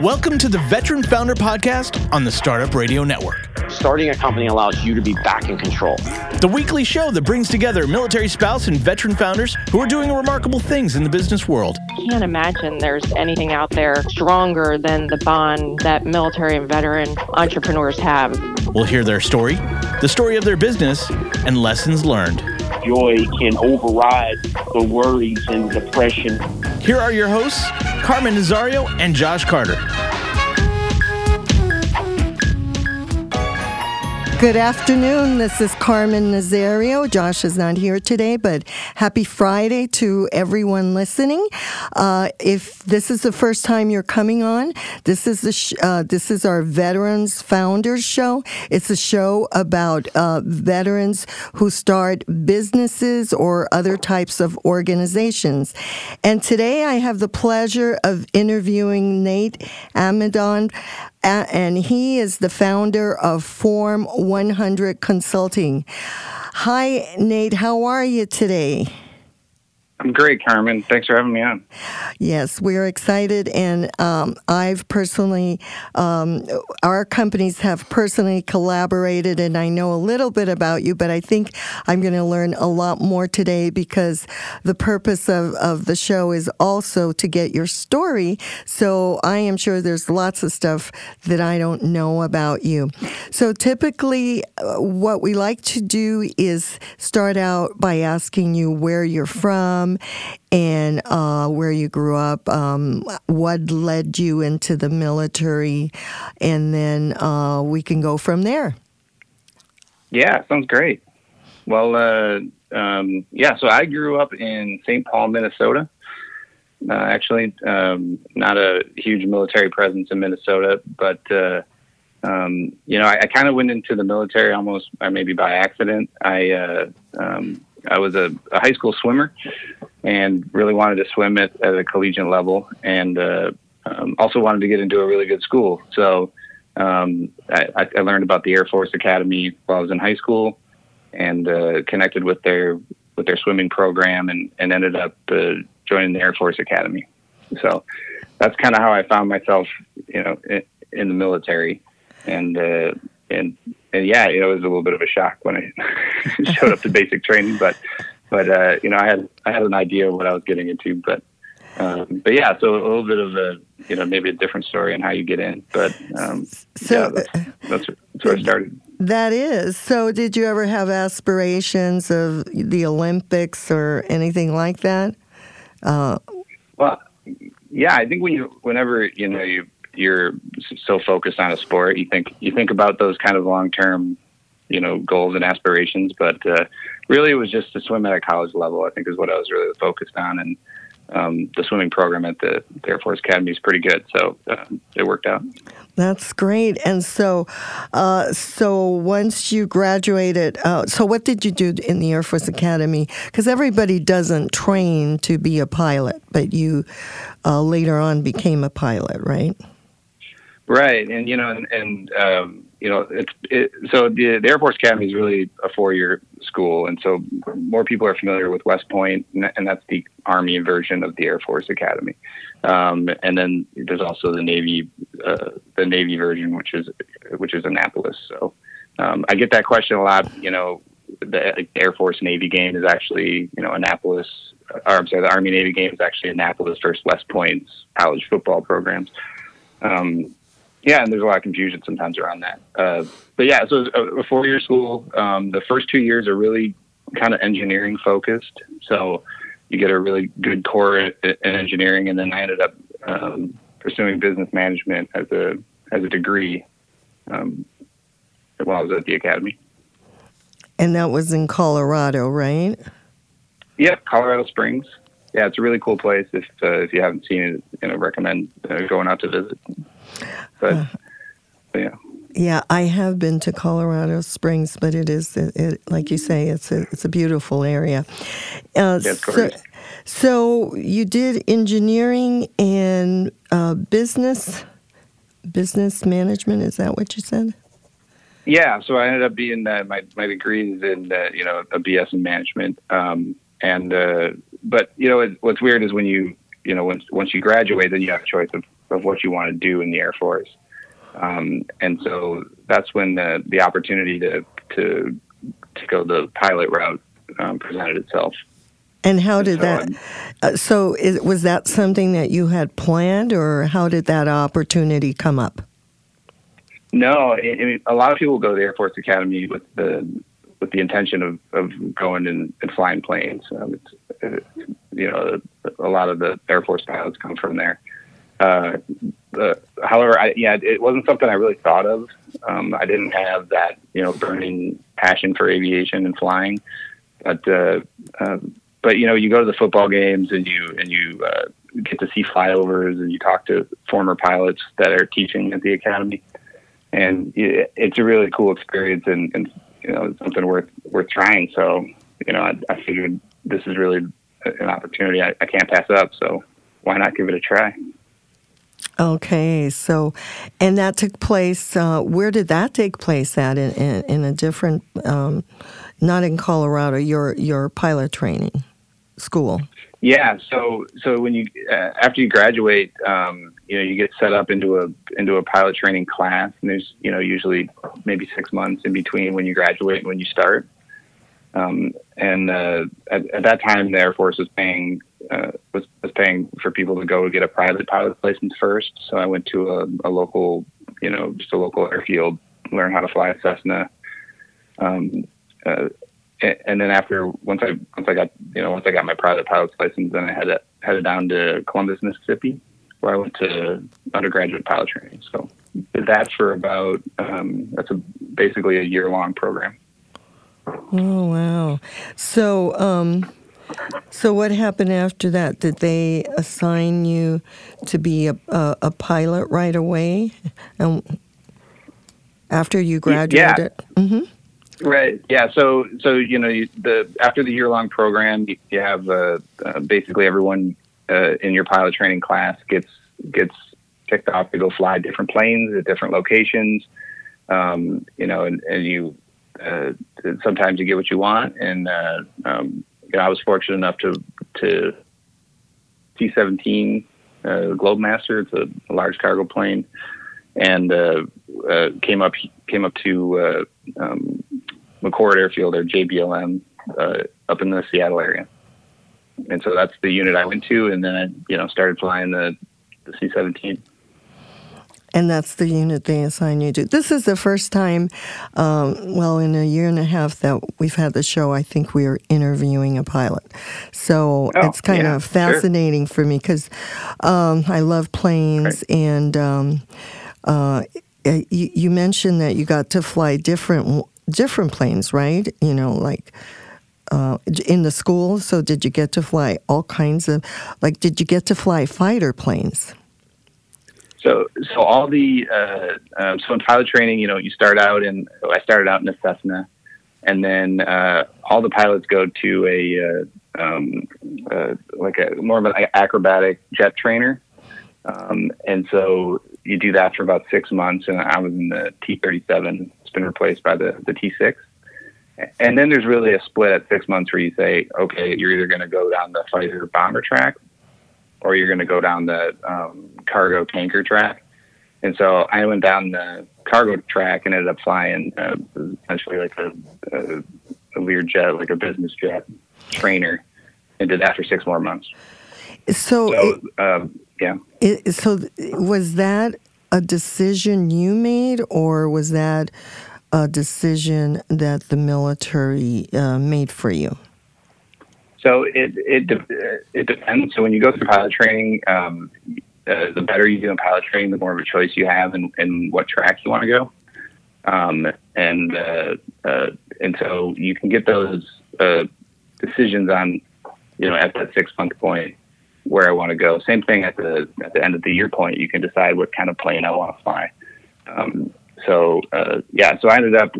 Welcome to the Veteran Founder Podcast on the Startup Radio Network. Starting a company allows you to be back in control. The weekly show that brings together military spouse and veteran founders who are doing remarkable things in the business world. I Can't imagine there's anything out there stronger than the bond that military and veteran entrepreneurs have. We'll hear their story, the story of their business, and lessons learned. Joy can override the worries and depression. Here are your hosts, Carmen Nazario and Josh Carter. Good afternoon. This is Carmen Nazario. Josh is not here today, but happy Friday to everyone listening. Uh, if this is the first time you're coming on, this is the sh- uh, this is our Veterans Founders Show. It's a show about uh, veterans who start businesses or other types of organizations. And today I have the pleasure of interviewing Nate Amidon and he is the founder of Form 100 Consulting. Hi, Nate. How are you today? I'm great, Carmen. Thanks for having me on. Yes, we're excited, and um, I've personally, um, our companies have personally collaborated, and I know a little bit about you, but I think I'm going to learn a lot more today because the purpose of, of the show is also to get your story. So I am sure there's lots of stuff that I don't know about you. So typically, uh, what we like to do is start out by asking you where you're from and uh, where you grew up, um, what led you into the military, and then uh, we can go from there. Yeah, sounds great. Well, uh, um, yeah, so I grew up in St. Paul, Minnesota. Uh, actually, um, not a huge military presence in Minnesota, but uh, um, you know, I, I kind of went into the military almost, or maybe by accident. I uh, um, I was a, a, high school swimmer and really wanted to swim at, at a collegiate level, and uh, um, also wanted to get into a really good school. So um, I, I, learned about the Air Force Academy while I was in high school, and uh, connected with their with their swimming program, and, and ended up uh, joining the Air Force Academy. So that's kind of how I found myself, you know, in, in the military, and uh, and and yeah, it was a little bit of a shock when I showed up to basic training, but but uh, you know, I had I had an idea of what I was getting into, but um, but yeah, so a little bit of a you know maybe a different story on how you get in, but um, so yeah, that's, that's, that's where I started. That is. So, did you ever have aspirations of the Olympics or anything like that? Uh, well, yeah, I think when you whenever you know you you're so focused on a sport, you think you think about those kind of long term, you know, goals and aspirations. But uh, really, it was just to swim at a college level. I think is what I was really focused on, and um, the swimming program at the, Air Force Academy is pretty good, so uh, it worked out. That's great. And so, uh, so once you graduated, uh, so what did you do in the Air Force Academy? Because everybody doesn't train to be a pilot, but you uh, later on became a pilot, right? Right, and you know, and, and um, you know, it's it, so the, the Air Force Academy is really a four-year school, and so more people are familiar with West Point, and, that's the Army version of the Air Force Academy. Um, and then there's also the Navy, uh, the Navy version, which is which is Annapolis. So um, I get that question a lot. You know, the Air Force Navy game is actually you know Annapolis. Or I'm sorry, the Army Navy game is actually Annapolis versus West Point's college football programs. Um, yeah, and there's a lot of confusion sometimes around that. Uh, but yeah, so a, four year school. Um, the first two years are really kind of engineering focused. So you get a really good core in, engineering, and then I ended up um, pursuing business management as a as a degree um, while I was at the academy. And that was in Colorado, right? Yep, Colorado Springs. Yeah, it's a really cool place. If uh, if you haven't seen it, you know, recommend uh, going out to visit. But, uh, yeah. Yeah, I have been to Colorado Springs, but it is, it, it, like you say, it's a it's a beautiful area. Uh, yeah, so, so you did engineering and uh, business, business management. Is that what you said? Yeah, so I ended up being uh, my my degree is in uh, you know a BS in management, um, and uh, but you know it, what's weird is when you you know once once you graduate, then you have a choice of of what you want to do in the Air Force. Um, and so that's when the, the opportunity to, to, to go the pilot route um, presented itself. And how did So that? Uh, so, is, was that something that you had planned, or how did that opportunity come up? No, I mean, a lot of people go to the Air Force Academy with the with the intention of, of going and, and flying planes. Um, it's, uh, you know, a lot of the Air Force pilots come from there. Uh, uh, however, I, yeah, it wasn't something I really thought of. Um, I didn't have that, you know, burning passion for aviation and flying. But, uh, um, but you know, you go to the football games and you and you uh, get to see flyovers and you talk to former pilots that are teaching at the academy, and it, it's a really cool experience and, and you know, something worth worth trying. So, you know, I, I figured this is really an opportunity I, I can't pass up. So, why not give it a try? Okay, so, and that took place. Uh, where did that take place at? In, in, in a different, um, not in Colorado. Your your pilot training school. Yeah. So, so when you uh, after you graduate, um, you know, you get set up into a into a pilot training class, and there's you know usually maybe six months in between when you graduate and when you start. Um, and uh, at, at that time, the Air Force was paying uh, was, was paying for people to go get a private pilot license first. So I went to a, a local, you know, just a local airfield, learn how to fly a Cessna. Um, uh, and then after once I once I got you know once I got my private pilot's license, then I headed headed down to Columbus, Mississippi, where I went to undergraduate pilot training. So did that for about um, that's a, basically a year long program. Oh wow! So, um, so what happened after that? Did they assign you to be a, a, a pilot right away, and after you graduated? Mm-hmm. Right. Yeah. So, so you know, you, the after the year long program, you, you have uh, uh, basically everyone uh, in your pilot training class gets gets picked off to go fly different planes at different locations. Um, you know, and, and you uh, sometimes you get what you want, and uh, um, you know, I was fortunate enough to to C seventeen uh, Globemaster. It's a, large cargo plane, and uh, uh, came up came up to uh, um, McChord Airfield or JBLM uh, up in the Seattle area, and so that's the unit I went to, and then I you know started flying the the C seventeen. And that's the unit they assign you to. This is the first time, um, well, in a year and a half that we've had the show, I think we are interviewing a pilot. So Oh, it's kind yeah, of sure. fascinating for me because um, I love planes. And um, uh, you, you mentioned that you got to fly different different planes, right? You know, like uh, in the school. So did you get to fly all kinds of, like, did you get to fly fighter planes? So, so all the uh, um, so in pilot training, you know, you start out in. I started out in a Cessna, and then uh, all the pilots go to a uh, um, uh, like a more of an acrobatic jet trainer, um, and so you do that for about six months. And I was in the T thirty seven. It's been replaced by the the T six. And then there's really a split at six months where you say, okay, you're either going to go down the fighter bomber track or you're going to go down the um, cargo tanker track. And so I went down the cargo track and ended up flying uh, essentially like a, a, a weird jet, like a business jet trainer, and did that for six more months. So, So, um, yeah. It, so was that a decision you made, or was that a decision that the military uh, made for you? So it it de- it depends. So when you go through pilot training, um, uh, the better you do in pilot training, the more of a choice you have in, in what track you want to go. Um, and uh, uh, and so you can get those uh, decisions on, you know, at that six month point where I want to go. Same thing at the at the end of the year point. You can decide what kind of plane I want to fly. Um, so uh, yeah, so I ended up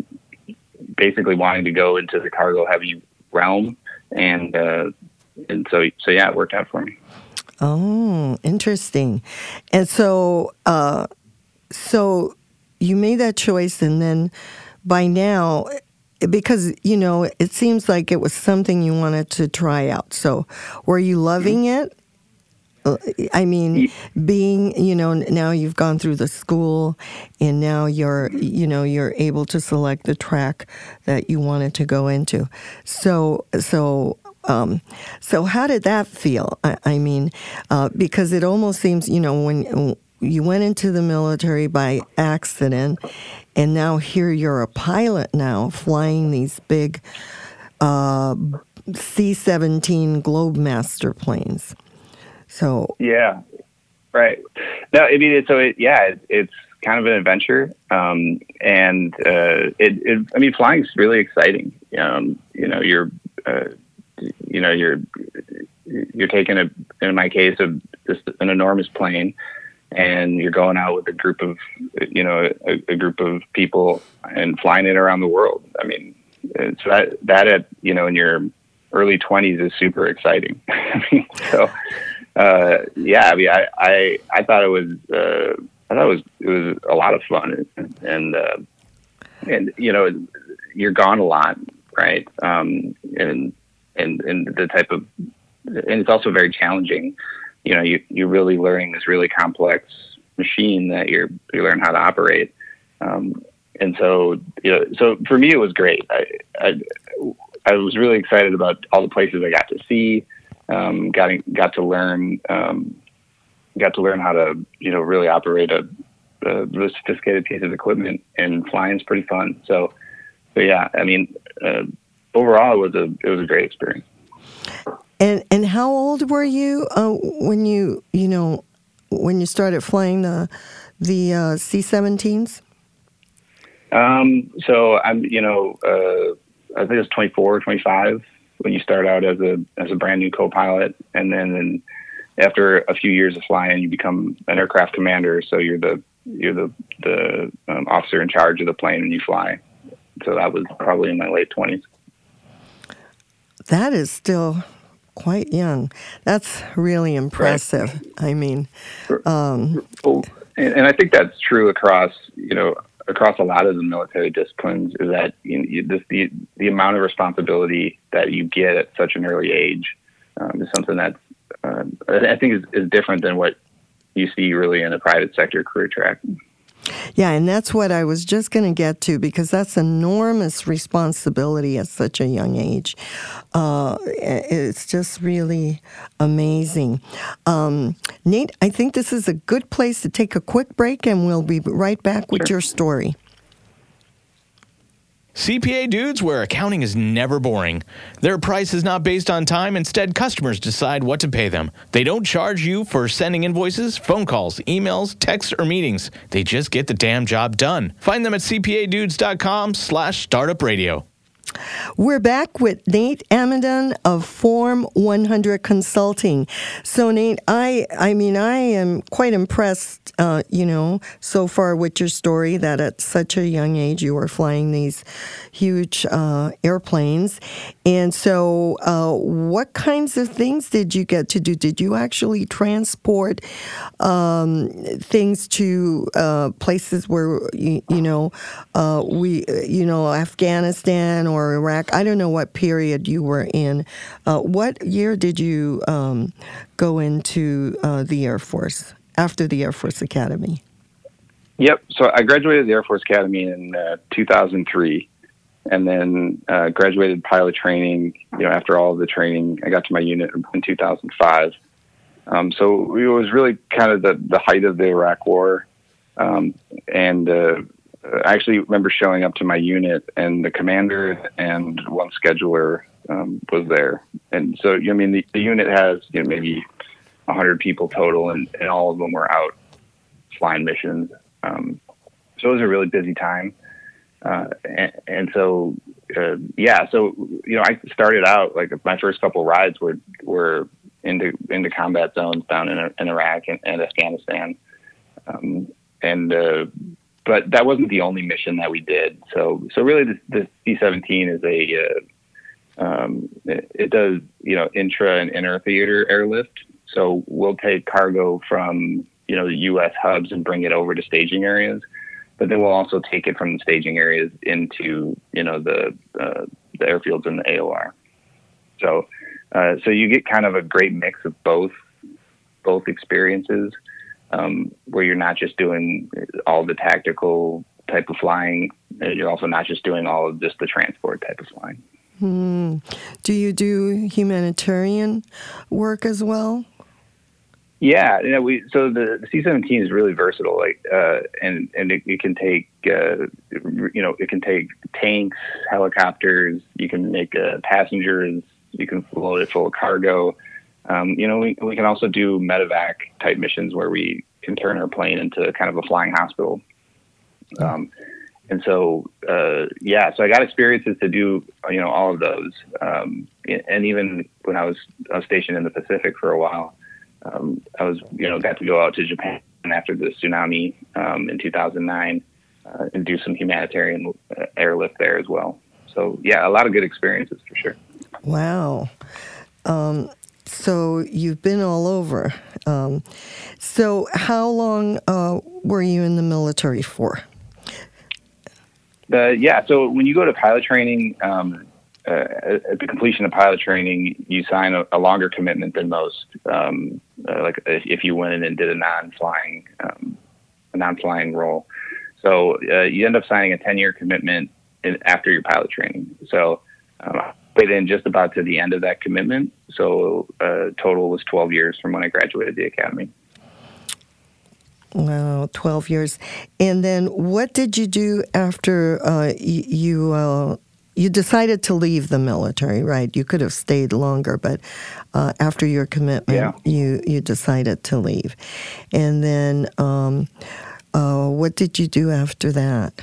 basically wanting to go into the cargo heavy realm, and uh, and so so yeah, it worked out for me. Oh, interesting. And so, uh, so you made that choice, and then by now, because you know, it seems like it was something you wanted to try out. So, were you loving it? Uh, I mean, being you know now you've gone through the school, and now you're you know you're able to select the track that you wanted to go into. So so um, so how did that feel? I, I mean, uh, because it almost seems you know when you went into the military by accident, and now here you're a pilot now flying these big uh, C-17 Globemaster planes. So yeah, right. No, I mean, so it, yeah, it, it's kind of an adventure, um, and uh, it, it, I mean, flying is really exciting. Um, you know, you're, uh, you know, you're you're taking a, in my case, a just an enormous plane, and you're going out with a group of, you know, a, a group of people and flying it around the world. I mean, so that that at you know in your early 20s is super exciting. So uh, yeah, I mean, I, I, I thought it was, uh, I thought it was, it was a lot of fun and, uh, and, you know, you're gone a lot, right? Um, and, and, and the type of, and it's also very challenging. You know, you, you're really learning this really complex machine that you're, you learn how to operate. Um, and so, you know, so for me, it was great. I, I, I was really excited about all the places I got to see um, got got to learn um, got to learn how to you know really operate a, a really sophisticated piece of equipment, and flying is pretty fun. So, yeah, I mean, uh, overall, it was a it was a great experience. And and how old were you uh, when you you know when you started flying the the uh, C-17s? Um, so I'm you know uh, I think it was 24, 25 when you start out as a as a brand new co-pilot, and then and after a few years of flying, you become an aircraft commander. So you're the you're the the um, officer in charge of the plane when you fly. So that was probably in my late twenties. That is still quite young. That's really impressive. Right. I mean, um, well, and, and I think that's true across you know across a lot of the military disciplines is that you know, this, the the amount of responsibility that you get at such an early age um, is something that uh, I think is, is different than what you see really in a private sector career track. Yeah, and that's what I was just going to get to because that's enormous responsibility at such a young age. Uh, it's just really amazing. Um, Nate, I think this is a good place to take a quick break, and we'll be right back with sure. your story. CPA dudes, where accounting is never boring. Their price is not based on time, instead, customers decide what to pay them. They don't charge you for sending invoices, phone calls, emails, texts, or meetings. They just get the damn job done. Find them at cpadudes.com slash startup radio. We're back with Nate Amidon of Form 100 Consulting. So, Nate, I, I mean, I am quite impressed, uh, you know, so far with your story that at such a young age you were flying these huge uh, airplanes. And so, uh, what kinds of things did you get to do? Did you actually transport um, things to uh, places where, you, you know, uh, we, you know, Afghanistan or or Iraq. I don't know what period you were in. Uh, what year did you um, go into uh, the Air Force after the Air Force Academy? Yep. So I graduated the Air Force Academy in uh, 2003 and then uh, graduated pilot training. You know, after all of the training, I got to my unit in 2005. Um, so it was really kind of the, the height of the Iraq War. Um, and uh, I actually remember showing up to my unit, and the commander and one scheduler um, was there. And so, I mean, the, the unit has you know, maybe 100 people total, and, and all of them were out flying missions. Um, so it was a really busy time. Uh, and, and, so, uh, yeah, so, you know, I started out like my first couple rides were, were into, into combat zones down in, in Iraq and, and Afghanistan. Um, and, uh, but that wasn't the only mission that we did. So, so really, the, the C-17 is a uh, um, it, it, does you know intra and inter theater airlift. So we'll take cargo from you know the U.S. hubs and bring it over to staging areas, but then we'll also take it from the staging areas into you know the uh, the airfields and the AOR. So, uh, so you get kind of a great mix of both both experiences, um, where you're not just doing all the tactical type of flying. uh, You're also not just doing all of just the transport type of flying. Hmm. Do you do humanitarian work as well? Yeah, you know, we so the, the C-17 is really versatile, like, uh, and and it, it can take, uh, you know, it can take tanks, helicopters. You can make uh, passengers. You can load it full of cargo. Um, you know, we we can also do medevac type missions where we can turn our plane into kind of a flying hospital. Um, and so, uh, yeah, so I got experiences to do, you know, all of those. Um, and even when I was, I was stationed in the Pacific for a while, um, I was, you know, got to go out to Japan after the tsunami um, in 2009 uh, and do some humanitarian uh, airlift there as well. So, yeah, a lot of good experiences for sure. Wow. Um, so you've been all over. Um, so how long uh, were you in the military for? Uh, yeah, so when you go to pilot training, um, uh, at the completion of pilot training, you sign a, a longer commitment than most. Um, uh, like if you went in and did a non-flying, um, a non-flying role, so uh, you end up signing a 10-year commitment in, after your pilot training. So um, played in just about to the end of that commitment. So uh, total was 12 years from when I graduated the academy. Wow, 12 years. And then what did you do after uh, you uh, you decided to leave the military, right? You could have stayed longer, but uh, after your commitment, Yeah. you, you decided to leave. And then um, uh, what did you do after that?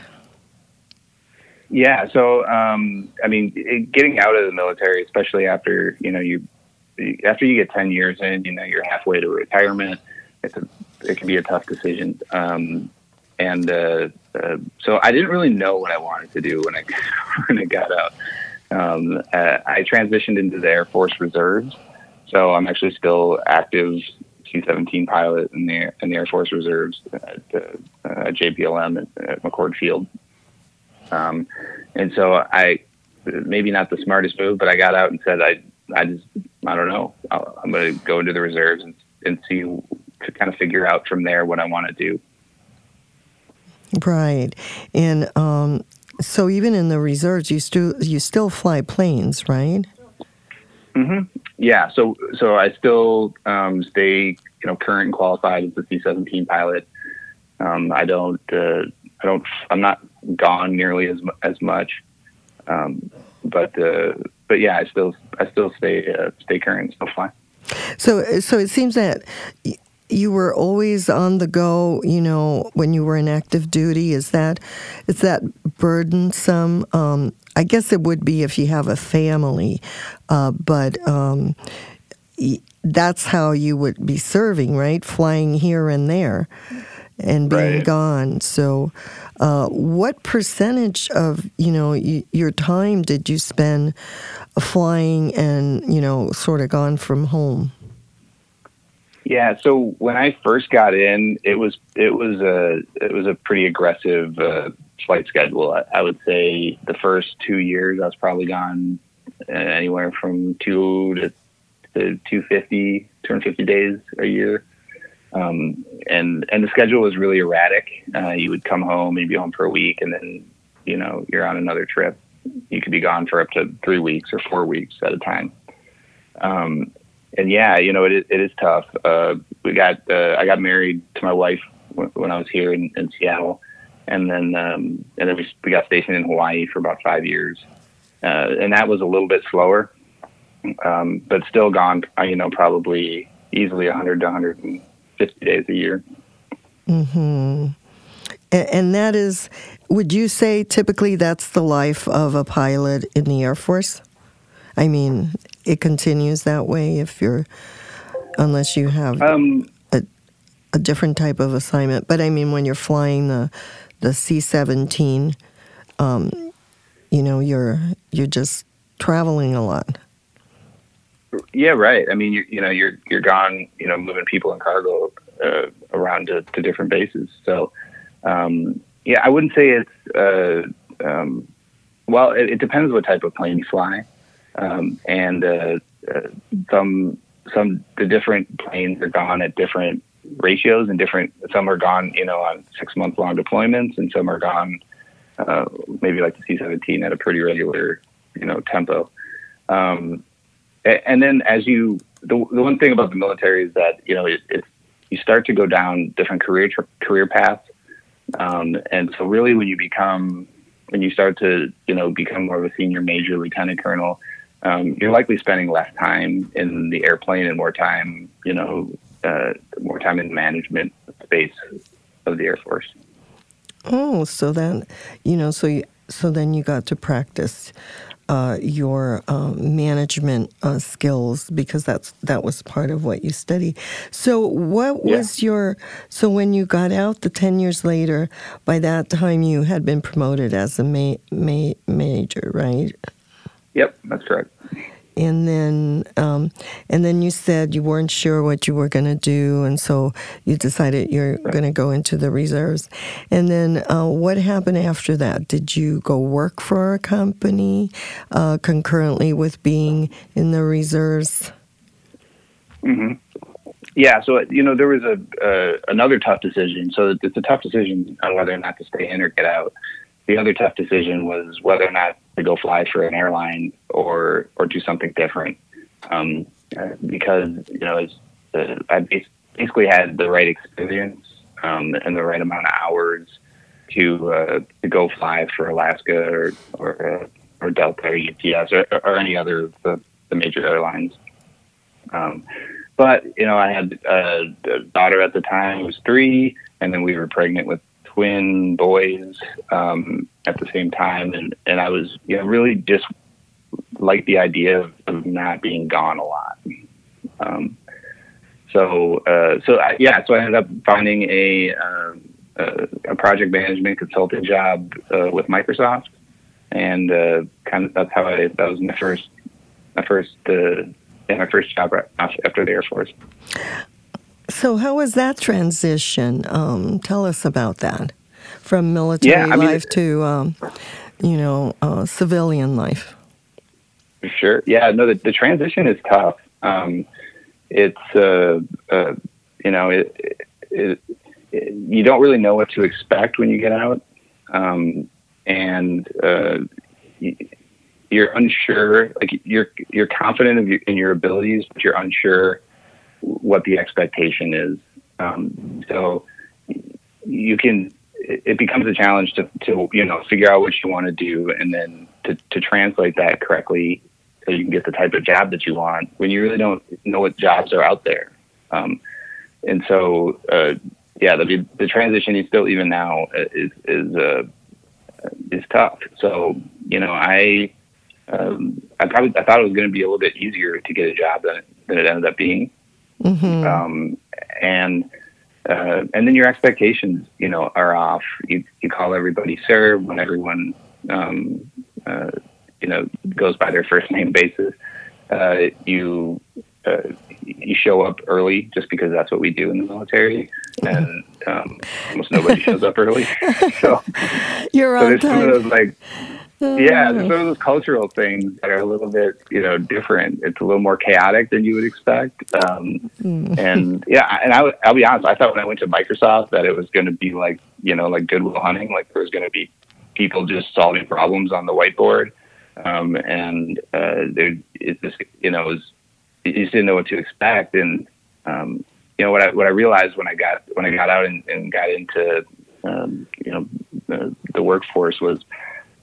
Yeah, so um, I mean, getting out of the military, especially after you know you after you get ten years in, you know you're halfway to retirement. It's a it can be a tough decision, um, and uh, uh, so I didn't really know what I wanted to do when I when I got out. Um, uh, I transitioned into the Air Force Reserves, so I'm actually still active C-17 pilot in the in the Air Force Reserves at uh, uh, JBLM at, at McChord Field. Um, and so I, maybe not the smartest move, but I got out and said, I, I just, I don't know. I'll, I'm going to go into the reserves and, and see to kind of figure out from there what I want to do. Right. And um, so even in the reserves, you still you still fly planes, right? Mm-hmm. Yeah. So, so I still um, stay, you know, current and qualified as a C-17 pilot. Um, I don't, uh, I don't, I'm not gone nearly as as much. Um, but, uh, but yeah, I still, I still stay, uh, stay current, still fly. So, so it seems that y- you were always on the go. You know, when you were in active duty, is that is that burdensome? Um, I guess it would be if you have a family, uh, but um, that's how you would be serving, right? Flying here and there, and being Right. gone. So, uh, what percentage of you know y- your time did you spend flying and you know sort of gone from home? Yeah. So when I first got in, it was it was a it was a pretty aggressive uh, flight schedule. I, I would say the first two years, I was probably gone uh, anywhere from two to, to 250, 250 days a year. Um, and and the schedule was really erratic. Uh, you would come home, you'd be home for a week, and then you know you're on another trip. You could be gone for up to three weeks or four weeks at a time. Um, and yeah, you know, it is, it is tough. Uh, we got, uh, I got married to my wife when, when I was here in, in Seattle. And then, um, and then we, we got stationed in Hawaii for about five years. Uh, and that was a little bit slower. Um, but still gone, uh, you know, probably easily 100 to 150 days a year. hmm And, and that is, would you say typically that's the life of a pilot in the Air Force? I mean, it continues that way if you're, unless you have Um, a different type of assignment. But I mean, when you're flying the the C-17, um, you know, you're you're just traveling a lot. Yeah, right. I mean, you you know, you're you're gone, you know, moving people and cargo uh, around to, to different bases. So, um, yeah, I wouldn't say it's. Uh, um, well, it, it depends what type of plane you fly, um, and uh, uh, some some the different planes are gone at different ratios and different. Some are gone, you know, on six month long deployments, and some are gone uh, maybe like the C-17 at a pretty regular, you know, tempo. Um, and then as you, the, the one thing about the military is that you know it, you start to go down different career career paths, um, and so really when you become when you start to you know become more of a senior major lieutenant colonel, um, you're likely spending less time in the airplane and more time you know uh, more time in management space of the Air Force. Oh, so then, you know, so you, so then you got to practice uh, your um, management uh, skills because that's that was part of what you study. So, what yeah. was your so when you got out the ten years later? By that time, you had been promoted as a ma- ma- major, right? Yep, that's correct and then um, and then you said you weren't sure what you were going to do, and so you decided you're going to go into the reserves. And then uh, what happened after that? Did you go work for a company uh, concurrently with being in the reserves? Mm-hmm. Yeah, so you know there was a uh, another tough decision. So it's a tough decision on whether or not to stay in or get out. The other tough decision was whether or not to go fly for an airline or or do something different. Um, uh, because you know, uh, I basically had the right experience um, and the right amount of hours to uh, to go fly for Alaska or or, uh, or Delta or UPS or, or any other the, the major airlines. Um, but you know, I had a, a daughter at the time who was three, and then we were pregnant with twin boys um, at the same time, and and I was you know really just like the idea of, of not being gone a lot. Um, so uh, so I, yeah, so I ended up finding a um, a project management consulting job uh, with Microsoft, and uh, kind of that's how I that was my first my first uh, yeah, my first job after the Air Force. So, how was that transition? Um, tell us about that from military yeah, I mean, life to, um, you know, uh, civilian life. Sure. Yeah. No, the, the transition is tough. Um, it's, uh, uh, you know, it, it, it, you don't really know what to expect when you get out. Um, and uh, you're unsure, like you're, you're confident of your, in your abilities, but you're unsure what the expectation is. Um, so you can, it becomes a challenge to, to, you know, figure out what you want to do and then to, to translate that correctly so you can get the type of job that you want when you really don't know what jobs are out there. Um, and so, uh, yeah, the, the transition is still even now is, is, uh, is tough. So, you know, I, um, I probably, I thought it was going to be a little bit easier to get a job than, than it ended up being. Mm-hmm. Um, and uh, and then your expectations, you know, are off. You you call everybody sir when everyone, um, uh, you know, goes by their first name basis. Uh, you uh, you show up early just because that's what we do in the military, and um, almost nobody shows up early. so you're so on time. Those, like yeah, there's some of those cultural things that are a little bit, you know, different. It's a little more chaotic than you would expect. Um, mm. And yeah, and I, will be honest. I thought when I went to Microsoft that it was going to be like, you know, like Good Will Hunting, like there was going to be people just solving problems on the whiteboard, um, and uh, there, it just, you know, it was you just didn't know what to expect. And um, you know what I what I realized when I got when I got out and, and got into um, you know the, the workforce was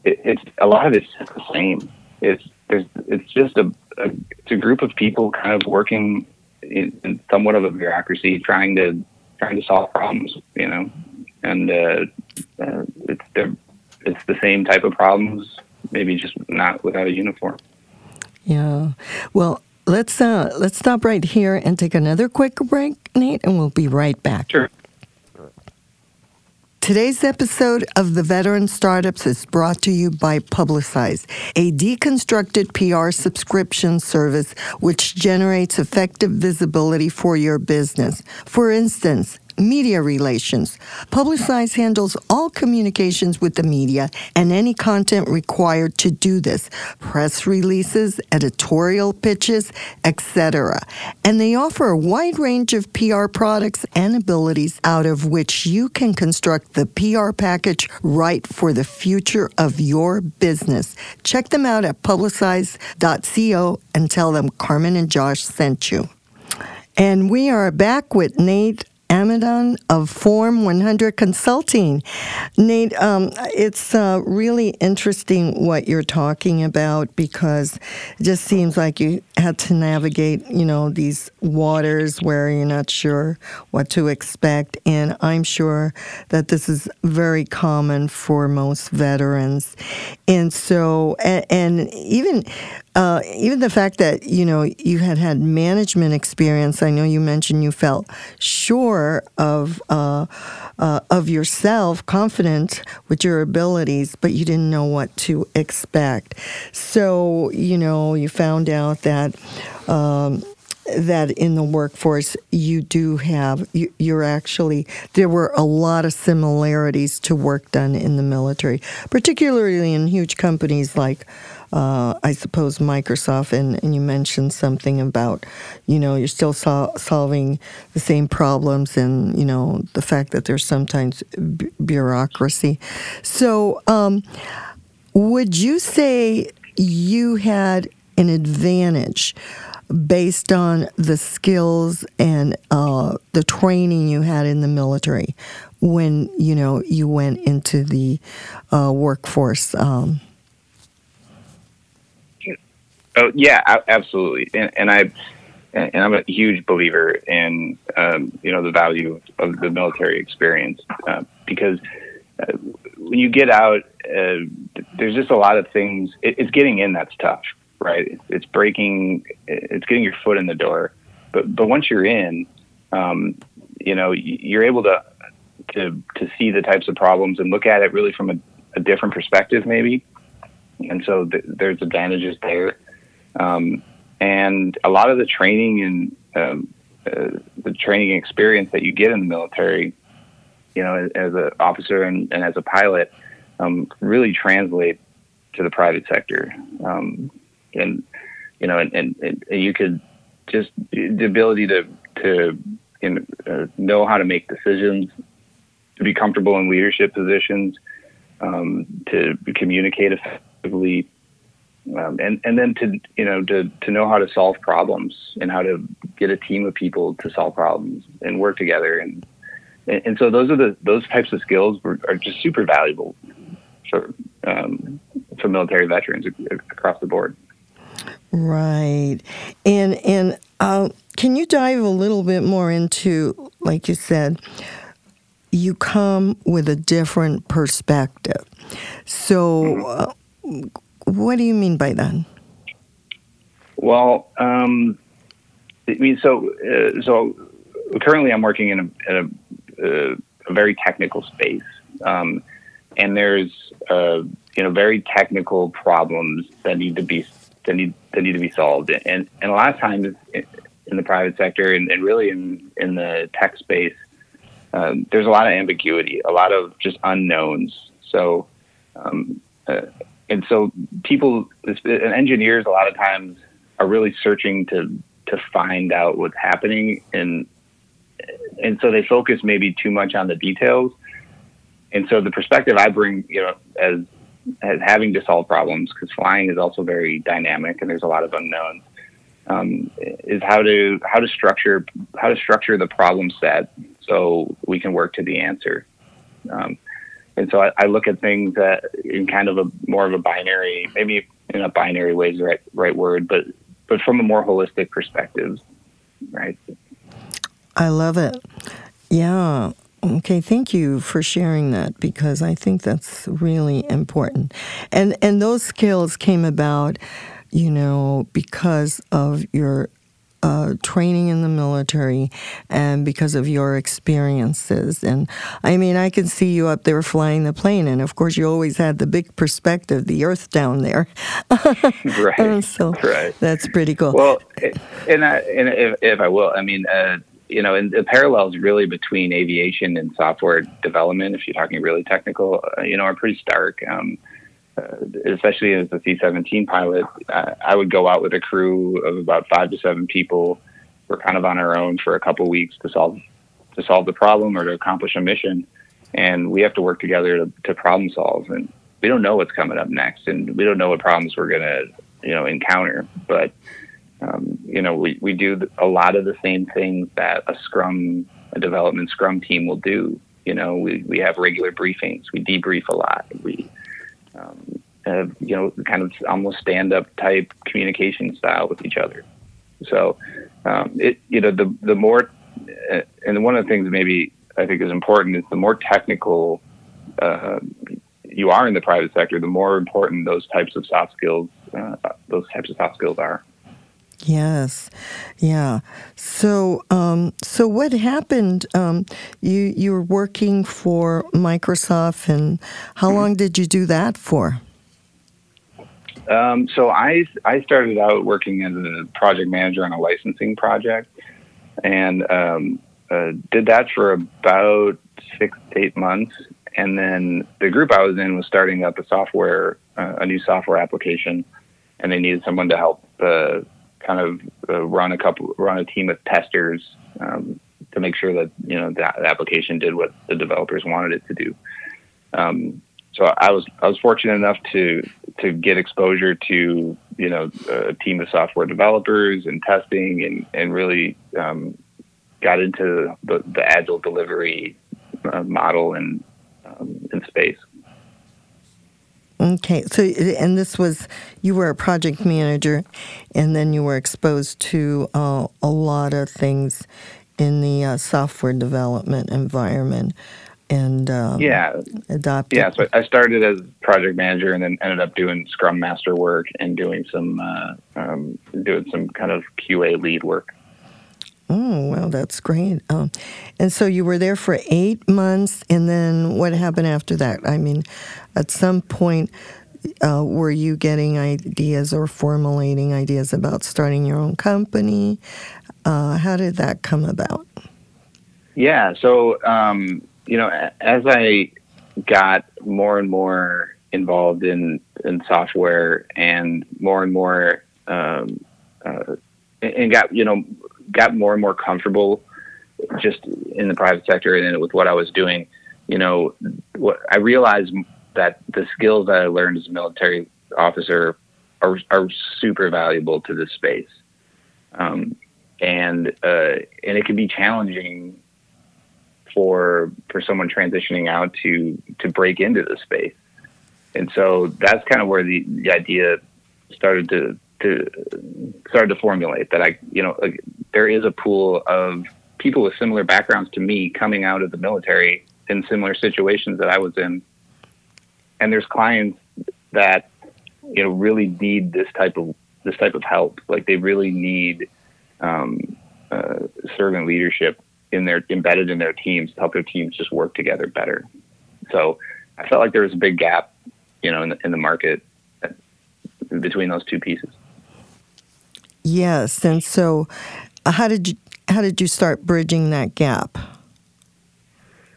it, it's a lot of it's the same. It's there's it's just a, a it's a group of people kind of working in, in somewhat of a bureaucracy, trying to trying to solve problems, you know, and uh, uh, it's the it's the same type of problems, maybe just not without a uniform. Yeah. Well, let's uh, let's stop right here and take another quick break, Nate, and we'll be right back. Sure. Today's episode of the Veteran Startups is brought to you by Publicize, a deconstructed PR subscription service which generates effective visibility for your business. For instance, media relations. Publicize handles all communications with the media and any content required to do this press releases, editorial pitches, etc. And they offer a wide range of PR products and abilities out of which you can construct the PR package right for the future of your business. Check them out at publicize.co and tell them Carmen and Josh sent you. And we are back with Nate Amidon of Form 100 Consulting. Nate, um, it's uh, really interesting what you're talking about because it just seems like you had to navigate, you know, these waters where you're not sure what to expect. And I'm sure that this is very common for most veterans. And so, and, and even uh, even the fact that you know you had had management experience. I know you mentioned you felt sure of uh, uh, of yourself, confident with your abilities, but you didn't know what to expect. So you know you found out that. Um, that in the workforce you do have you, you're actually there were a lot of similarities to work done in the military particularly in huge companies like uh, I suppose Microsoft, and, and you mentioned something about, you know, you're still sol- solving the same problems, and you know the fact that there's sometimes b- bureaucracy. So, um, would you say you had an advantage? based on the skills and uh, the training you had in the military when you know you went into the uh, workforce um, Oh yeah, absolutely, and, and I and I'm a huge believer in um, you know the value of the military experience uh, because uh, when you get out, uh, there's just a lot of things. It, it's getting in that's tough, right? It's breaking, it's getting your foot in the door, but but once you're in, um, you know you're able to to to see the types of problems and look at it really from a, a different perspective, maybe. And so th- there's advantages there. Um, and a lot of the training and um, uh, the training experience that you get in the military, you know, as, an officer and, and, as a pilot, um, really translate to the private sector. Um, and you know, and, and, and, you could just the ability to to you know, uh, know how to make decisions, to be comfortable in leadership positions, um, to communicate effectively, um, and and then to you know to to know how to solve problems and how to get a team of people to solve problems and work together and and, and so those are the those types of skills were, are just super valuable for um, for military veterans across the board. Right, and and uh, can you dive a little bit more into like you said, you come with a different perspective, so. Uh, what do you mean by that? Well, um, I mean, so uh, so currently I'm working in a, in a, uh, a very technical space, um, and there's uh, you know very technical problems that need to be that need that need to be solved, and and a lot of times in the private sector and, and really in in the tech space, um, there's a lot of ambiguity, a lot of just unknowns. So um, uh, and so people and engineers a lot of times are really searching to to find out what's happening. And and so they focus maybe too much on the details. And so the perspective i bring you know as as having to solve problems because flying is also very dynamic and there's a lot of unknowns um, is how to how to structure how to structure the problem set so we can work to the answer. Um, and so I, I, look at things that in kind of a more of a binary, maybe in a binary way is the right right word, but but from a more holistic perspective, right? I love it. Yeah. Okay, thank you for sharing that because I think that's really important. And and those skills came about, you know, because of your uh, training in the military and because of your experiences. And I mean, I can see you up there flying the plane, and of course, you always had the big perspective, the Earth down there. right. so right. that's pretty cool. Well, and I, and if, if I will, I mean. Uh, you know, and the parallels really between aviation and software development, if you're talking really technical, uh, you know, are pretty stark. Um, especially as a C-17 pilot, uh, I would go out with a crew of about five to seven people. We're kind of on our own for a couple weeks to solve to solve the problem or to accomplish a mission, and we have to work together to, to problem solve. And we don't know what's coming up next, and we don't know what problems we're gonna you know encounter. But um, you know, we, we do a lot of the same things that a Scrum, a development Scrum team will do. You know, we, we have regular briefings. We debrief a lot. We um, you know, kind of almost stand up type communication style with each other. So, um, it, you know, the, the more, uh, and one of the things maybe I think is important is the more technical uh, you are in the private sector, the more important those types of soft skills, uh, those types of soft skills are. Yes, yeah. So, um, so what happened? Um, you you were working for Microsoft, and how long did you do that for? Um, so I I started out working as a project manager on a licensing project, and um, uh, did that for about six to eight months. And then the group I was in was starting up a software, uh, a new software application, and they needed someone to help uh, kind of uh, run a couple, run a team of testers um, to make sure that you know that the application did what the developers wanted it to do. Um, so I was I was fortunate enough to to get exposure to you know a team of software developers and testing and and really um, got into the, the agile delivery uh, model and um, in space. Okay, so and this was you were a project manager, and then you were exposed to uh, a lot of things in the uh, software development environment, and um, yeah, adopted. Yeah, so I started as project manager, and then ended up doing Scrum Master work and doing some uh, um, doing some kind of QA lead work. Oh, well, that's great. Um, and so you were there for eight months, and then what happened after that? I mean, at some point, uh, were you getting ideas or formulating ideas about starting your own company? Uh, how did that come about? Yeah, so, um, you know, as I got more and more involved in, in software and more and more, um, uh, and got, you know, got more and more comfortable just in the private sector and with what I was doing, you know, what I realized that the skills that I learned as a military officer are, are super valuable to this space. Um, and, uh, and it can be challenging for, for someone transitioning out to, to break into the space. And so that's kind of where the, the idea started to, to started to formulate that I, you know, like, there is a pool of people with similar backgrounds to me coming out of the military in similar situations that I was in. And there's clients that, you know, really need this type of this type of help. Like they really need um, uh, servant leadership in their embedded in their teams to help their teams just work together better. So I felt like there was a big gap, you know, in the, in the market between those two pieces. Yes, and so how did you how did you start bridging that gap?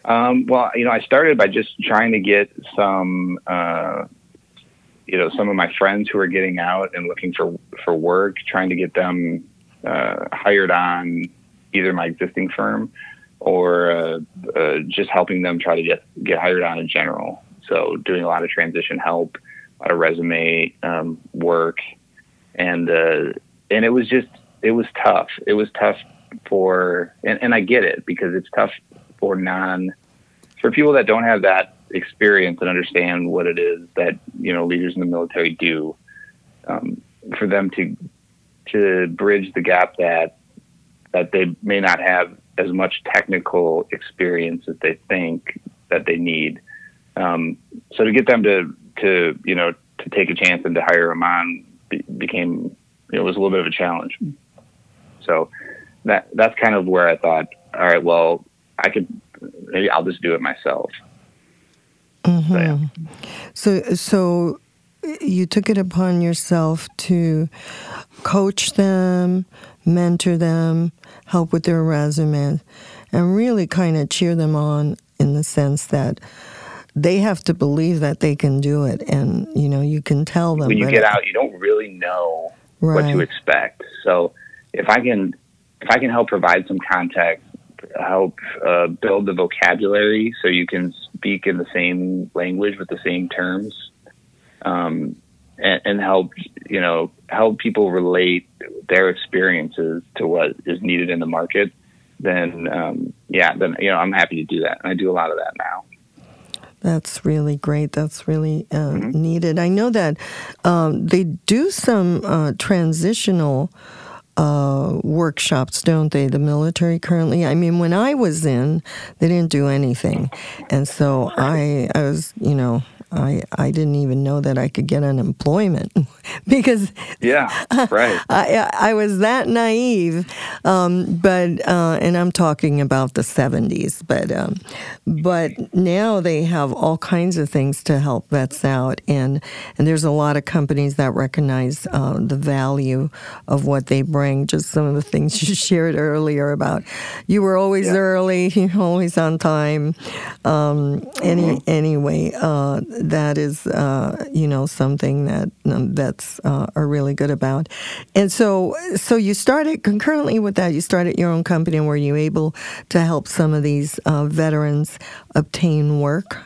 Um, well, you know, I started by just trying to get some, uh, you know, some of my friends who are getting out and looking for for work, trying to get them uh, hired on either my existing firm or uh, uh just helping them try to get get hired on in general. So, doing a lot of transition help, a lot of resume um, work, and uh, and it was just it was tough. It was tough for, and, and I get it because it's tough for non, for people that don't have that experience and understand what it is that you know leaders in the military do. Um, for them to to bridge the gap that that they may not have as much technical experience as they think that they need. Um, so to get them to to you know to take a chance and to hire them on be, became it was a little bit of a challenge. So that that's kind of where I thought, all right, well, I could maybe I'll just do it myself. Mm-hmm. So, yeah. so, so you took it upon yourself to coach them, mentor them, help with their resumes, and really kind of cheer them on in the sense that they have to believe that they can do it. And, you know, you can tell them. when you get it- out, you don't really know what to expect. So if I can if I can help provide some context, help uh, build the vocabulary so you can speak in the same language with the same terms, um, and, and help you know help people relate their experiences to what is needed in the market, then um, yeah, then you know I'm happy to do that, and I do a lot of that now. That's really great. That's really uh, needed. I know that um, they do some uh, transitional uh, workshops, don't they? The military currently. I mean, when I was in, they didn't do anything, and so I, I was, you know, I, I didn't even know that I could get unemployment because Yeah, right. I, I was that naive, um, but uh, and I'm talking about the 70s. But um, but now they have all kinds of things to help vets out, and and there's a lot of companies that recognize uh, the value of what they bring. Just some of the things you shared earlier about you were always early, you're always on time. Um, any anyway, uh, that is uh, you know something that um, vets uh, are really good about. And so, so you started concurrently with that. You started your own company, and were you able to help some of these uh, veterans obtain work?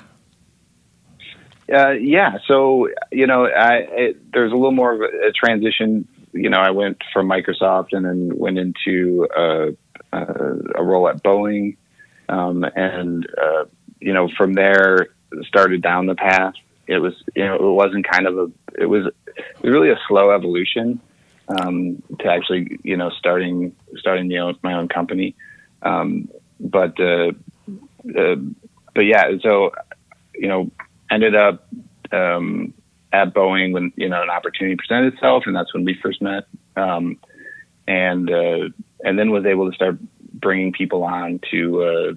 Uh, yeah, so you know, I it, there's a little more of a, transition. You know, I went from Microsoft and then went into uh, uh, a role at Boeing, um, and you know, from there started down the path. It was, you know, it wasn't kind of a, it was, really a slow evolution um, to actually, you know, starting starting you know, my own company. Um, but uh, uh, but yeah, so you know, ended up um, at Boeing when you know an opportunity presented itself, and that's when we first met. Um, and uh, and then was able to start bringing people on to uh,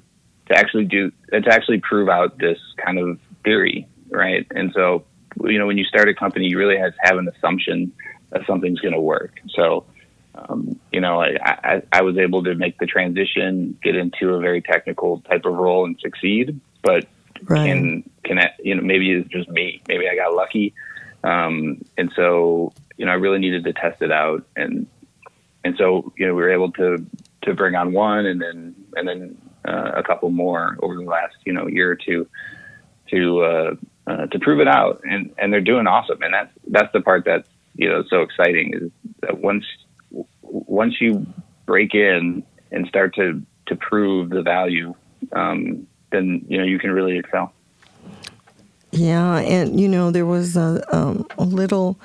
to actually do to actually prove out this kind of theory, right? And so you know when you start a company, you really have to have an assumption that something's going to work. So um, you know, I, I, I was able to make the transition, get into a very technical type of role, and succeed. But Right. can can I, you know maybe it's just me. Maybe I got lucky, um, and so you know I really needed to test it out, and and so you know we were able to to bring on one, and then and then uh, a couple more over the last you know year or two to uh, uh, to prove it out, and and they're doing awesome, and that's that's the part that's you know so exciting is that once once you break in and start to to prove the value, um, then you know you can really excel. Yeah, and you know there was a, um, a little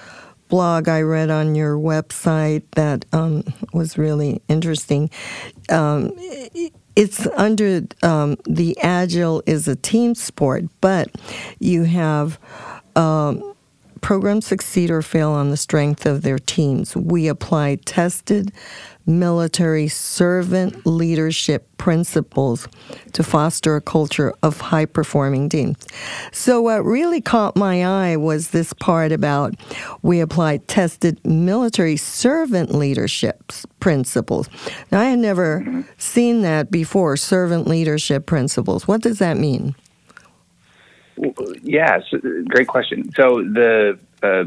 blog I read on your website that um, was really interesting. Um, it's under um, the Agile is a team sport, but you have um, programs succeed or fail on the strength of their teams. We apply tested military servant leadership principles to foster a culture of high performing teams. So, what really caught my eye was this part about we applied tested military servant leadership principles. Now, I had never seen that before servant leadership principles. What does that mean? Yes, great question. So the uh,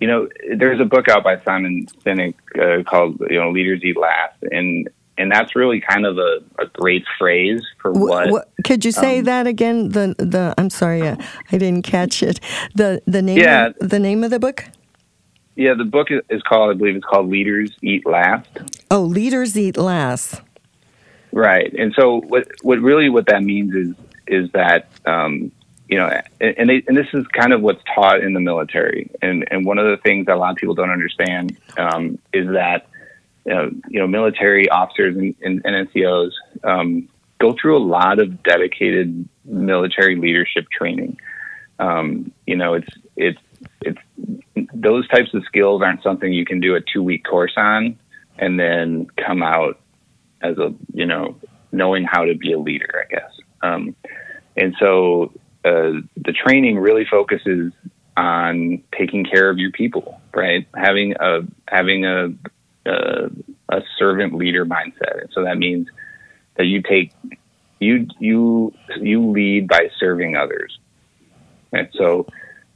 you know there's a book out by Simon Sinek uh, called you know Leaders Eat Last, and and that's really kind of a, a great phrase for Wh- what. what- could you say um, that again? The the I'm sorry, uh, I didn't catch it. The the name Yeah. of, the name of the book? Yeah, the book is, is called I believe it's called Leaders Eat Last. Oh, leaders eat last. Right, and so what what really what that means is is that um, you know, and they, and this is kind of what's taught in the military, and and one of the things that a lot of people don't understand um, is that know, you know military officers and, and, and NCOs um, go through a lot of dedicated military leadership training. Um, you know, it's it's it's those types of skills aren't something you can do a two week course on and then come out as a you know knowing how to be a leader, I guess. Um, and so uh, the training really focuses on taking care of your people, right? Having a having a a, a servant leader mindset. So that means that you take you you you lead by serving others. And so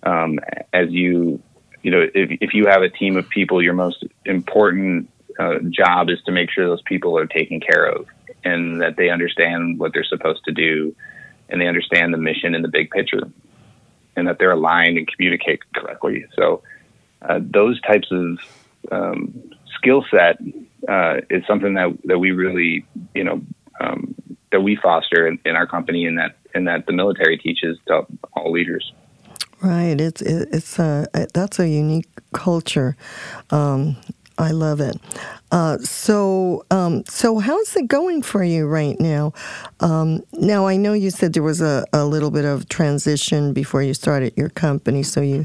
um, as you you know if if you have a team of people, your most important uh, job is to make sure those people are taken care of and that they understand what they're supposed to do and they understand the mission and the big picture and that they're aligned and communicate correctly. So uh, those types of um, skill set uh, is something that that we really you know um, that we foster in, in, our company and that and that the military teaches to all leaders. Right. It's it's a that's a unique culture. Um, I love it. Uh, so, um, so how's it going for you right now? Um, now, I know you said there was a, a little bit of transition before you started your company. So you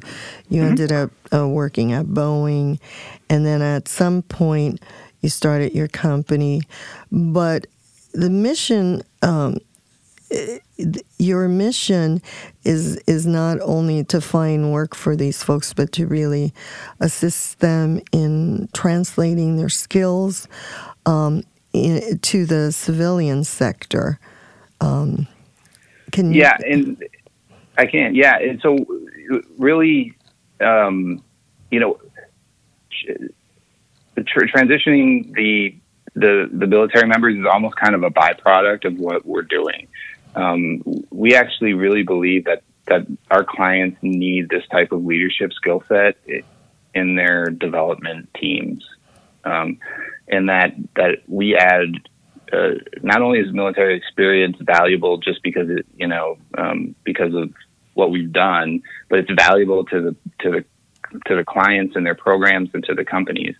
you mm-hmm. ended up uh, working at Boeing, and then at some point you started your company. But the mission um, your mission is is not only to find work for these folks, but to really assist them in translating their skills um, in, to the civilian sector. Um, can? Yeah, and I can. Yeah, and so really, um, you know, transitioning the the the military members is almost kind of a byproduct of what we're doing um, we actually really believe that that our clients need this type of leadership skill set in their development teams, um, and that that we add. Uh, not only is military experience valuable just because it, you know, um, because of what we've done, but it's valuable to the to the to the clients and their programs and to the companies.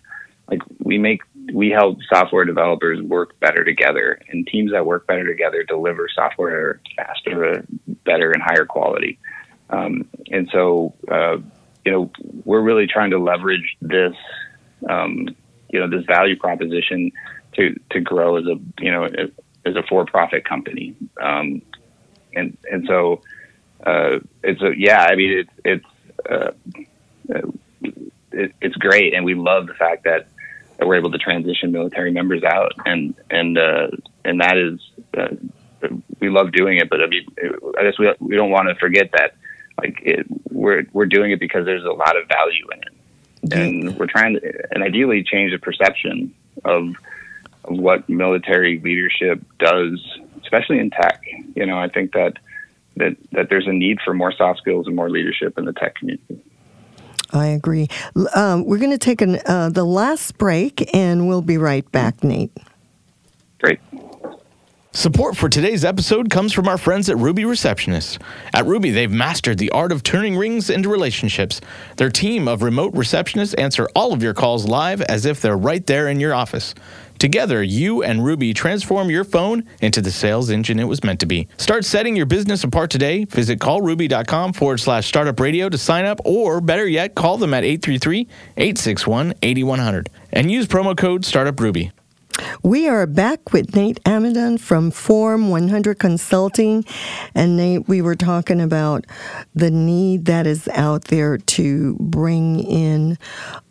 Like we make we help software developers work better together, and teams that work better together deliver software faster, better, and higher quality. Um, and so, uh, you know, we're really trying to leverage this, um, you know, this value proposition to to grow as a you know as a for-profit company. Um, and and so, uh, it's a yeah. I mean, it's it's uh, it, it's great, and we love the fact that that we're able to transition military members out, and and uh, and that is uh, we love doing it. But I mean, I guess we we don't want to forget that like it, we're we're doing it because there's a lot of value in it, and we're trying to and ideally change the perception of of what military leadership does, especially in tech. You know, I think that that that there's a need for more soft skills and more leadership in the tech community. I agree. Um, we're going to take an, uh, the last break and we'll be right back, Nate. Great. Support for today's episode comes from our friends at Ruby Receptionists. At Ruby, they've mastered the art of turning rings into relationships. Their team of remote receptionists answer all of your calls live as if they're right there in your office. Together, you and Ruby transform your phone into the sales engine it was meant to be. Start setting your business apart today. Visit callruby.com forward slash startup radio to sign up, or better yet, call them at 833 861 8100 and use promo code StartupRuby. We are back with Nate Amidon from Form 100 Consulting. And Nate, we were talking about the need that is out there to bring in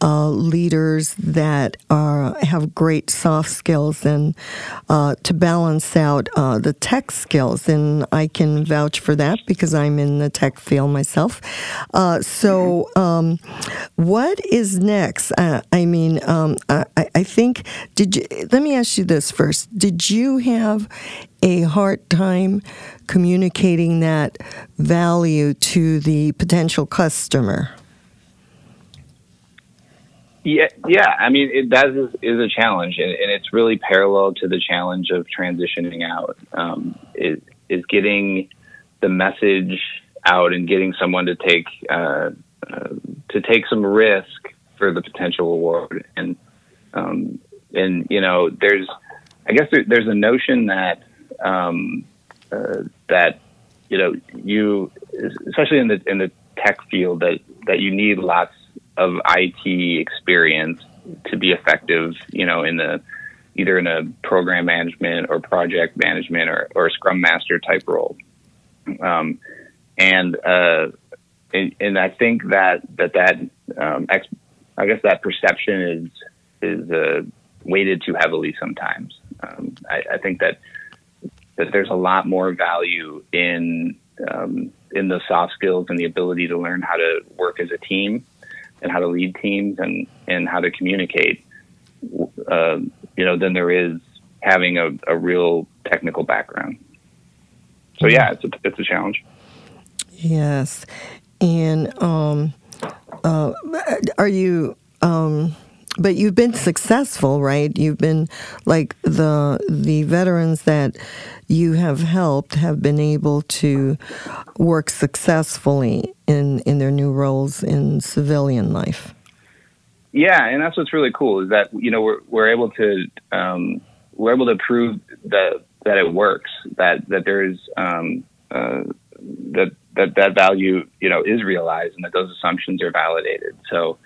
uh, leaders that are, have great soft skills and uh, to balance out uh, the tech skills. And I can vouch for that because I'm in the tech field myself. Uh, so, um, what is next? Uh, I mean, um, I, I, think, did you, let me ask you this first. Did you have a hard time communicating that value to the potential customer? Yeah, yeah. I mean, it, that is, is a challenge, and, and, it's really parallel to the challenge of transitioning out. Um, is, is getting the message out and getting someone to take uh, uh, to take some risk for the potential award. And um, and you know, there's I guess there, there's a notion that um, uh, that you know you especially in the in the tech field that that you need lots of IT experience to be effective, you know, in the either in a program management or project management or, or Scrum Master type role. Um, and, uh, and, and I think that that that um, ex- I guess that perception is is uh, weighted too heavily sometimes. Um, I, I, think that that there's a lot more value in um, in the soft skills and the ability to learn how to work as a team and how to lead teams and and how to communicate. Uh, you know, than there is having a, a real technical background. So yeah, it's a, it's a challenge. Yes, and um, uh, are you? Um, but you've been successful, right? You've been like the the veterans that you have helped have been able to work successfully in in their new roles in civilian life. Yeah, and that's what's really cool is that you know we're we're able to um, we're able to prove that that it works that that there's um, uh, that that that value you know is realized and that those assumptions are validated. So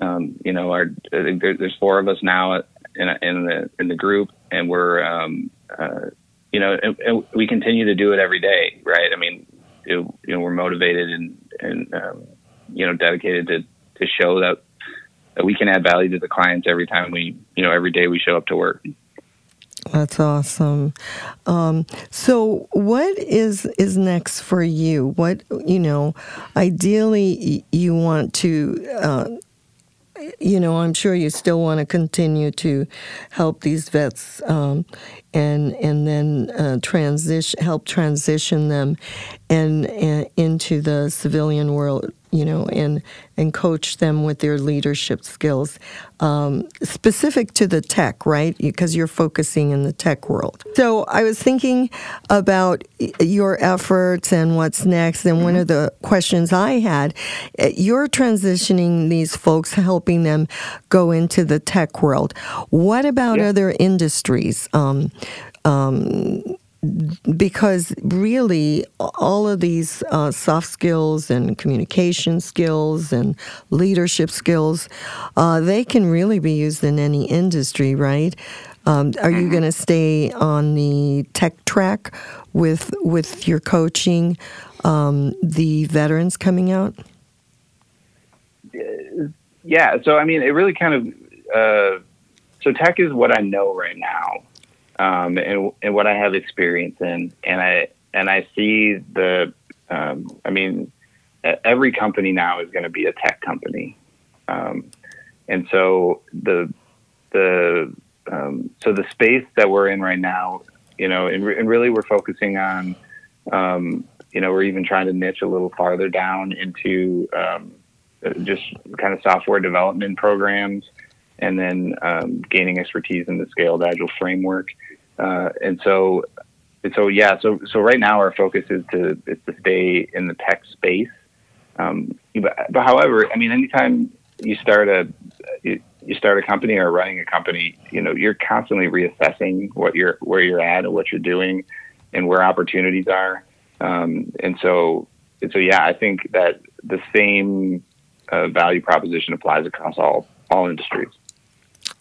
um, you know, our there, there's four of us now in, in the in the group, and we're um, uh, you know, and, and, we continue to do it every day, right? I mean, it, you know, we're motivated and and um, you know, dedicated to to show that that we can add value to the clients every time we, you know, every day we show up to work. That's awesome. Um, so, what is is next for you? What you know, ideally, you want to. Uh, you know, I'm sure you still want to continue to help these vets um, and and then uh, transition, help transition them, and, and into the civilian world you know, and and coach them with their leadership skills, um, specific to the tech, right? Because you're focusing in the tech world. So I was thinking about your efforts and what's next. And one of the questions I had, eh, you're transitioning these folks, helping them go into the tech world. What about yeah. other industries? Um, um, because really all of these uh, soft skills and communication skills and leadership skills uh, they can really be used in any industry right? Um, are you mm-hmm. going to stay on the tech track with with your coaching um, the veterans coming out? Yeah so i mean it really kind of uh, so tech is what i know right now um, and, and what I have experience in, and I and I see the, um, I mean, every company now is going to be a tech company, um, and so the the um, so the space that we're in right now, you know, and, and really we're focusing on, um, you know, we're even trying to niche a little farther down into um, just kind of software development programs and then um, gaining expertise in the scaled agile framework. Uh, and so, and so yeah, so so right now our focus is to is to stay in the tech space. Um, but, but however, I mean, anytime you start a you, start a company or running a company, you know, you're constantly reassessing what you're where you're at and what you're doing, and where opportunities are. Um, and so, and so, yeah, I think that the same uh, value proposition applies across all all industries.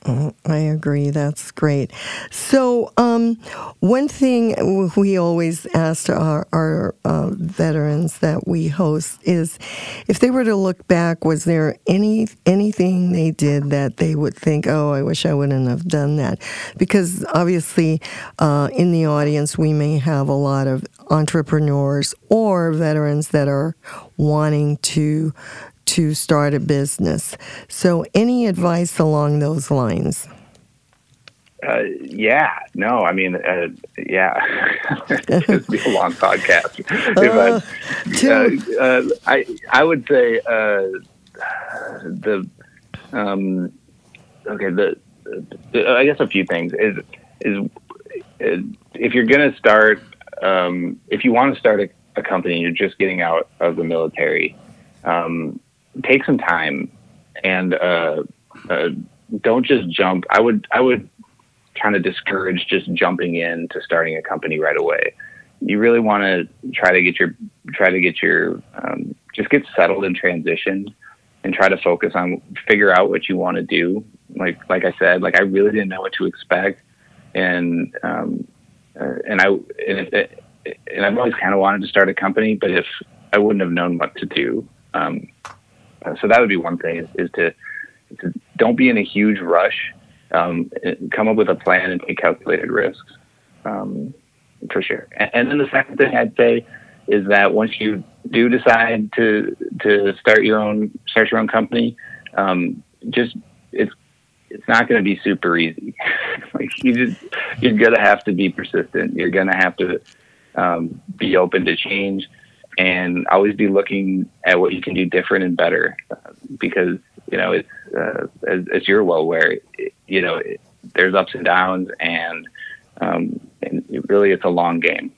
Oh, I agree. That's great. So, um, one thing we always ask our, our uh, veterans that we host is if they were to look back, was there any anything they did that they would think, "Oh, I wish I wouldn't have done that"? Because obviously, uh, in the audience, we may have a lot of entrepreneurs or veterans that are wanting to to start a business. So, any advice along those lines? Uh, yeah, no, I mean, uh, yeah, it'd be a long podcast. Uh, uh, uh, I I would say uh, the um, okay the, the, I guess a few things is is, is if you're gonna start um, if you want to start a, a company you're just getting out of the military um, take some time and uh, uh, don't just jump. I would I would kind of discourage just jumping in to starting a company right away. You really want to try to get your try to get your um, just get settled and transition and try to focus on figure out what you want to do. Like like I said, like I really didn't know what to expect, and um, uh, and I and, if, and I've always kind of wanted to start a company, but if I wouldn't have known what to do. Um, uh, so that would be one thing is, is to, to, don't be in a huge rush um, come up with a plan and take calculated risks um, for sure. And, and then the second thing I'd say is that once you do decide to to start your own start your own company, um, just it's it's not going to be super easy. like you just you're gonna have to be persistent. You're gonna have to um, be open to change and always be looking at what you can do different and better because you know it's uh, as, as, you're well aware it, you know it, there's ups and downs and um, and it really it's a long game.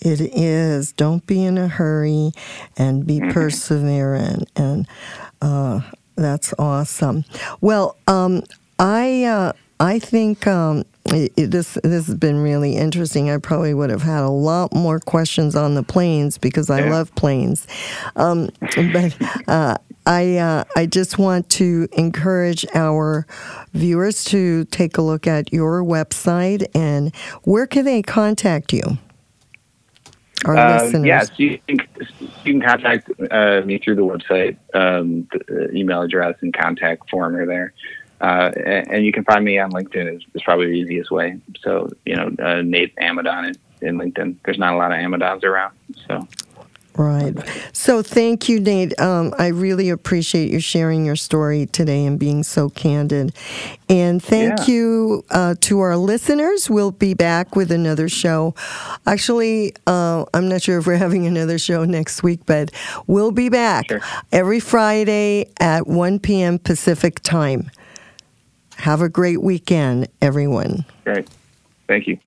It is. Don't be in a hurry and be mm-hmm. perseverant and uh, that's awesome. Well um, i uh, i think um, it, this this has been really interesting. I probably would have had a lot more questions on the planes because I yeah. love planes, um, but uh, I uh, I just want to encourage our viewers to take a look at your website and where can they contact you? Our uh, listeners. Yes, you can, you can contact uh, me through the website. Um, the email address and contact form are there. Uh, and, you can find me on LinkedIn is, is probably the easiest way. So, you know, uh, Nate Amidon in, in LinkedIn. There's not a lot of Amidons around. So, Right. So thank you, Nate. Um, I really appreciate you sharing your story today and being so candid. And thank yeah. you uh, to our listeners. We'll be back with another show. Actually, uh, I'm not sure if we're having another show next week, but we'll be back sure. every Friday at 1 p.m. Pacific time. Have a great weekend, everyone. Great. Thank you.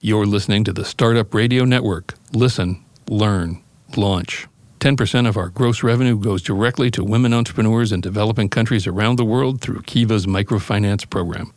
You're listening to the Startup Radio Network. Listen, learn, launch. 10% of our gross revenue goes directly to women entrepreneurs in developing countries around the world through Kiva's microfinance program.